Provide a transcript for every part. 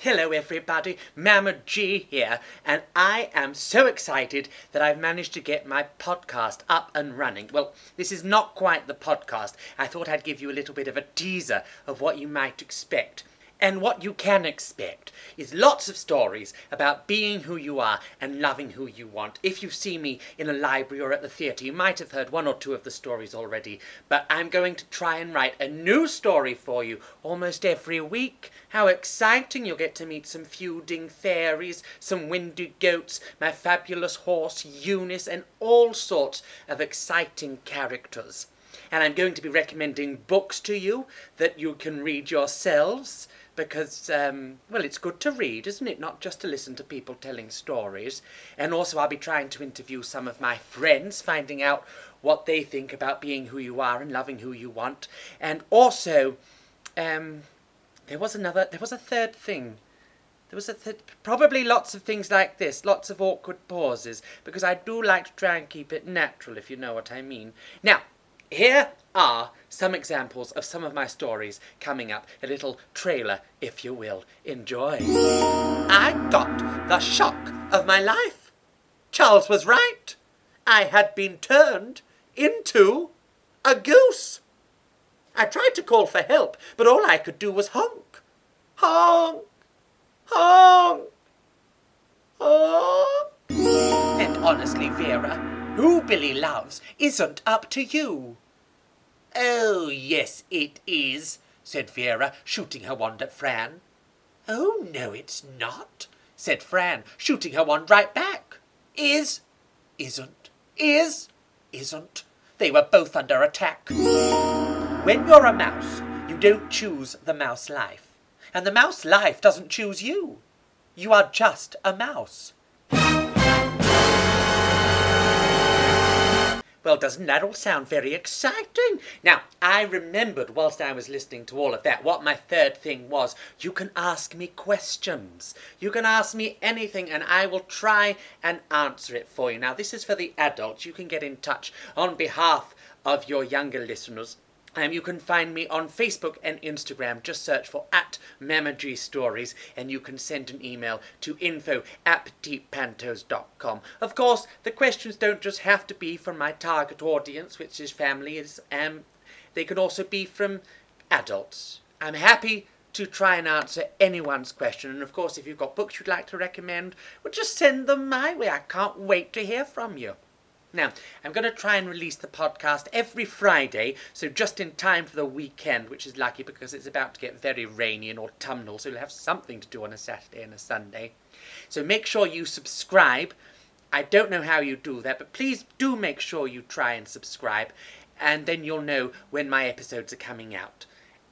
Hello, everybody. Mama G here, and I am so excited that I've managed to get my podcast up and running. Well, this is not quite the podcast. I thought I'd give you a little bit of a teaser of what you might expect. And what you can expect is lots of stories about being who you are and loving who you want. If you see me in a library or at the theatre, you might have heard one or two of the stories already, but I'm going to try and write a new story for you almost every week. How exciting! You'll get to meet some feuding fairies, some windy goats, my fabulous horse Eunice, and all sorts of exciting characters. And I'm going to be recommending books to you that you can read yourselves because, um, well, it's good to read, isn't it? Not just to listen to people telling stories. And also, I'll be trying to interview some of my friends, finding out what they think about being who you are and loving who you want. And also, um, there was another, there was a third thing. There was a th- probably lots of things like this, lots of awkward pauses, because I do like to try and keep it natural, if you know what I mean. Now, here are some examples of some of my stories coming up. A little trailer, if you will. Enjoy. I got the shock of my life. Charles was right. I had been turned into a goose. I tried to call for help, but all I could do was honk. Honk. Honk. Honk. And honestly, Vera, who Billy loves isn't up to you. Oh, yes, it is, said Vera, shooting her wand at Fran. Oh, no, it's not, said Fran, shooting her wand right back. Is, isn't, is, isn't. They were both under attack. When you're a mouse, you don't choose the mouse life, and the mouse life doesn't choose you. You are just a mouse. Well, doesn't that all sound very exciting? Now, I remembered whilst I was listening to all of that what my third thing was. You can ask me questions. You can ask me anything, and I will try and answer it for you. Now, this is for the adults. You can get in touch on behalf of your younger listeners um, you can find me on Facebook and Instagram. Just search for at MamaG Stories, and you can send an email to info at petitepantos.com. Of course, the questions don't just have to be from my target audience, which is families. Um, they can also be from adults. I'm happy to try and answer anyone's question. And of course, if you've got books you'd like to recommend, well, just send them my way. I can't wait to hear from you. Now, I'm going to try and release the podcast every Friday, so just in time for the weekend, which is lucky because it's about to get very rainy and autumnal, so you'll have something to do on a Saturday and a Sunday. So make sure you subscribe. I don't know how you do that, but please do make sure you try and subscribe, and then you'll know when my episodes are coming out.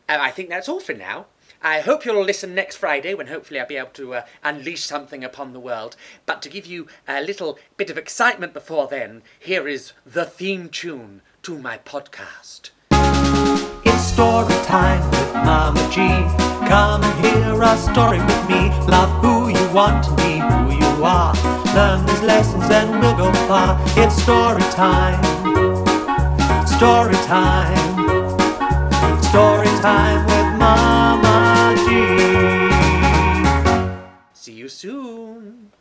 I think that's all for now. I hope you'll listen next Friday when hopefully I'll be able to uh, unleash something upon the world. But to give you a little bit of excitement before then, here is the theme tune to my podcast. It's story time with Mama G. Come and hear a story with me. Love who you want to be, who you are. Learn these lessons and we'll go far. It's story time. Story time. Time with Mama G. See you soon.